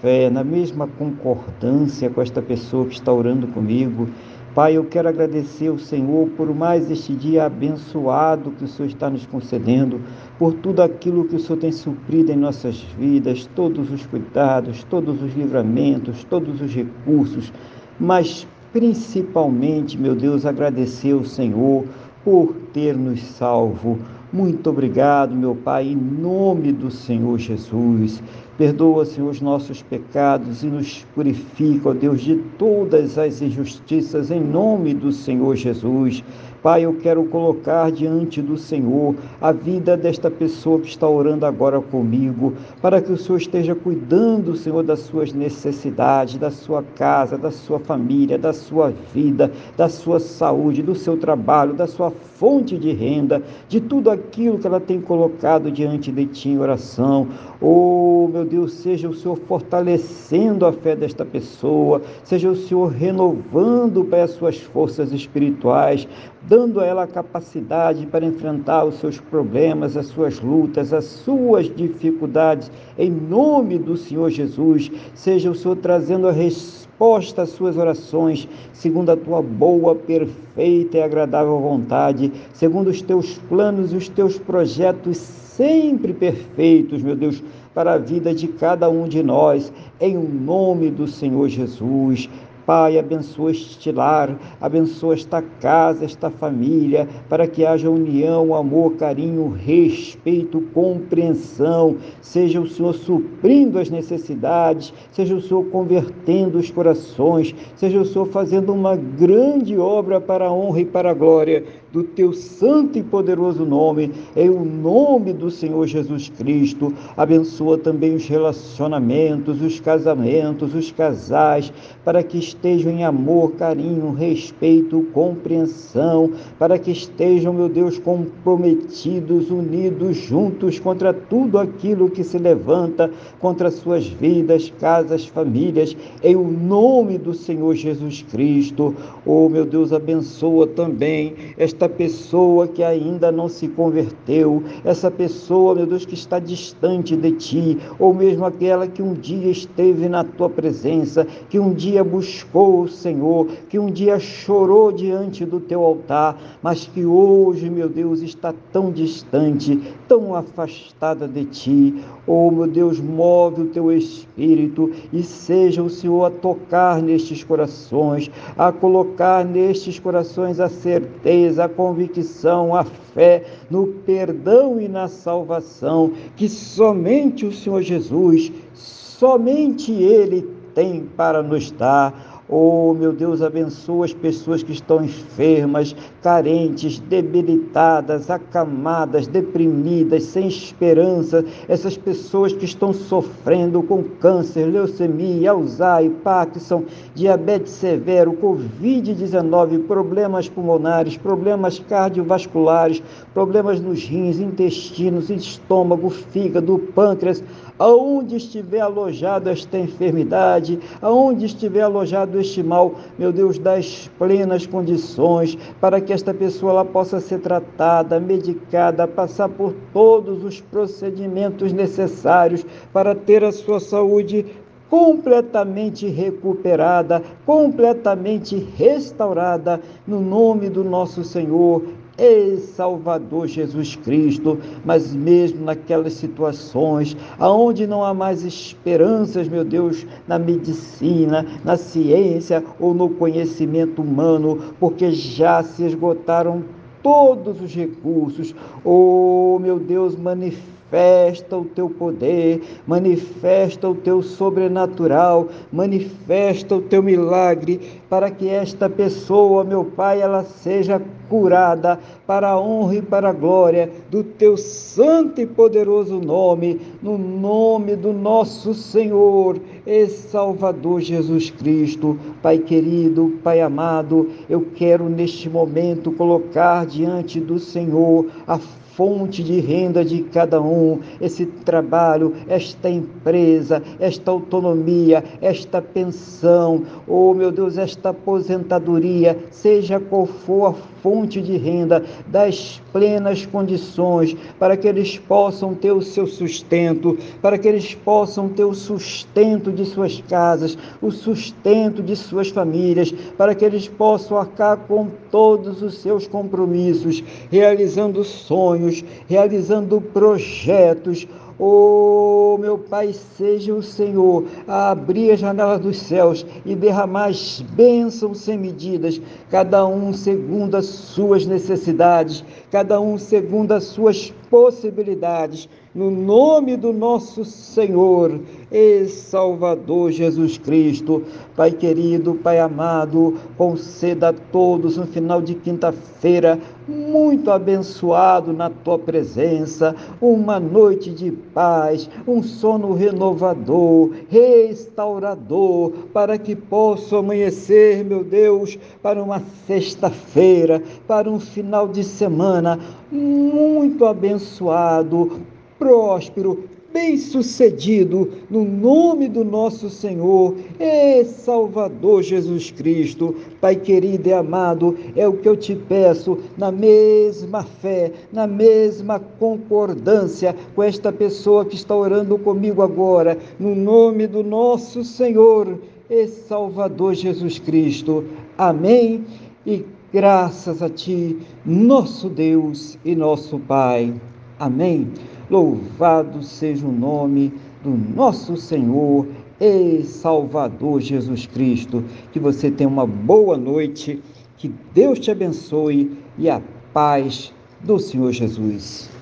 fé, na mesma concordância com esta pessoa que está orando comigo. Pai, eu quero agradecer ao Senhor por mais este dia abençoado que o Senhor está nos concedendo, por tudo aquilo que o Senhor tem suprido em nossas vidas, todos os cuidados, todos os livramentos, todos os recursos, mas principalmente, meu Deus, agradecer ao Senhor por ter nos salvo. Muito obrigado, meu Pai, em nome do Senhor Jesus. Perdoa, Senhor, os nossos pecados e nos purifica, ó Deus, de todas as injustiças, em nome do Senhor Jesus. Pai, eu quero colocar diante do Senhor a vida desta pessoa que está orando agora comigo, para que o Senhor esteja cuidando, Senhor, das suas necessidades, da sua casa, da sua família, da sua vida, da sua saúde, do seu trabalho, da sua fonte de renda, de tudo aquilo que ela tem colocado diante de ti em oração. Oh, meu Deus, seja o Senhor fortalecendo a fé desta pessoa, seja o Senhor renovando para as suas forças espirituais, dando a ela a capacidade para enfrentar os seus problemas, as suas lutas, as suas dificuldades. Em nome do Senhor Jesus, seja o Senhor trazendo a resposta às suas orações, segundo a tua boa, perfeita e agradável vontade, segundo os teus planos e os teus projetos sempre perfeitos, meu Deus, para a vida de cada um de nós, em nome do Senhor Jesus. Pai, abençoa este lar, abençoa esta casa, esta família, para que haja união, amor, carinho, respeito, compreensão. Seja o Senhor suprindo as necessidades, seja o Senhor convertendo os corações, seja o Senhor fazendo uma grande obra para a honra e para a glória do teu santo e poderoso nome, em o nome do Senhor Jesus Cristo. Abençoa também os relacionamentos, os casamentos, os casais, para que estejam em amor, carinho, respeito, compreensão, para que estejam, meu Deus, comprometidos, unidos, juntos contra tudo aquilo que se levanta contra suas vidas, casas, famílias, em o nome do Senhor Jesus Cristo. Oh, meu Deus, abençoa também esta esta pessoa que ainda não se converteu, essa pessoa, meu Deus, que está distante de ti, ou mesmo aquela que um dia esteve na tua presença, que um dia buscou o Senhor, que um dia chorou diante do teu altar, mas que hoje, meu Deus, está tão distante, tão afastada de ti. Oh, meu Deus, move o teu espírito e seja o Senhor a tocar nestes corações, a colocar nestes corações a certeza, a convicção, a fé no perdão e na salvação que somente o Senhor Jesus, somente Ele tem para nos dar. Oh, meu Deus, abençoa as pessoas que estão enfermas, carentes, debilitadas, acamadas, deprimidas, sem esperança. Essas pessoas que estão sofrendo com câncer, leucemia, Alzheimer, Parkinson, diabetes severo, Covid-19, problemas pulmonares, problemas cardiovasculares, problemas nos rins, intestinos, estômago, fígado, pâncreas, aonde estiver alojado esta enfermidade, aonde estiver alojado este mal, meu Deus, dá as plenas condições para que esta pessoa ela possa ser tratada, medicada, passar por todos os procedimentos necessários para ter a sua saúde completamente recuperada, completamente restaurada, no nome do nosso Senhor Ei, Salvador Jesus Cristo, mas mesmo naquelas situações aonde não há mais esperanças, meu Deus, na medicina, na ciência ou no conhecimento humano, porque já se esgotaram todos os recursos. Oh, meu Deus, manifesta manifesta o teu poder, manifesta o teu sobrenatural, manifesta o teu milagre, para que esta pessoa, meu Pai, ela seja curada para a honra e para a glória do teu santo e poderoso nome, no nome do nosso Senhor e Salvador Jesus Cristo. Pai querido, Pai amado, eu quero neste momento colocar diante do Senhor a fonte de renda de cada um, esse trabalho, esta empresa, esta autonomia, esta pensão, oh meu Deus, esta aposentadoria, seja qual for a fonte de renda, das plenas condições para que eles possam ter o seu sustento, para que eles possam ter o sustento de suas casas, o sustento de suas famílias, para que eles possam arcar com todos os seus compromissos, realizando sonhos sonhos, realizando projetos. Oh, meu Pai, seja o Senhor a abrir as janelas dos céus e derramar as bênçãos sem medidas, cada um segundo as suas necessidades, cada um segundo as suas possibilidades no nome do nosso Senhor e Salvador Jesus Cristo. Pai querido, Pai amado, conceda a todos um final de quinta-feira muito abençoado na tua presença, uma noite de paz, um sono renovador, restaurador, para que possa amanhecer, meu Deus, para uma sexta-feira, para um final de semana muito abençoado próspero, bem-sucedido, no nome do nosso Senhor e Salvador Jesus Cristo. Pai querido e amado, é o que eu te peço, na mesma fé, na mesma concordância com esta pessoa que está orando comigo agora, no nome do nosso Senhor e Salvador Jesus Cristo. Amém. E graças a ti, nosso Deus e nosso Pai. Amém. Louvado seja o nome do nosso Senhor e Salvador Jesus Cristo. Que você tenha uma boa noite, que Deus te abençoe e a paz do Senhor Jesus.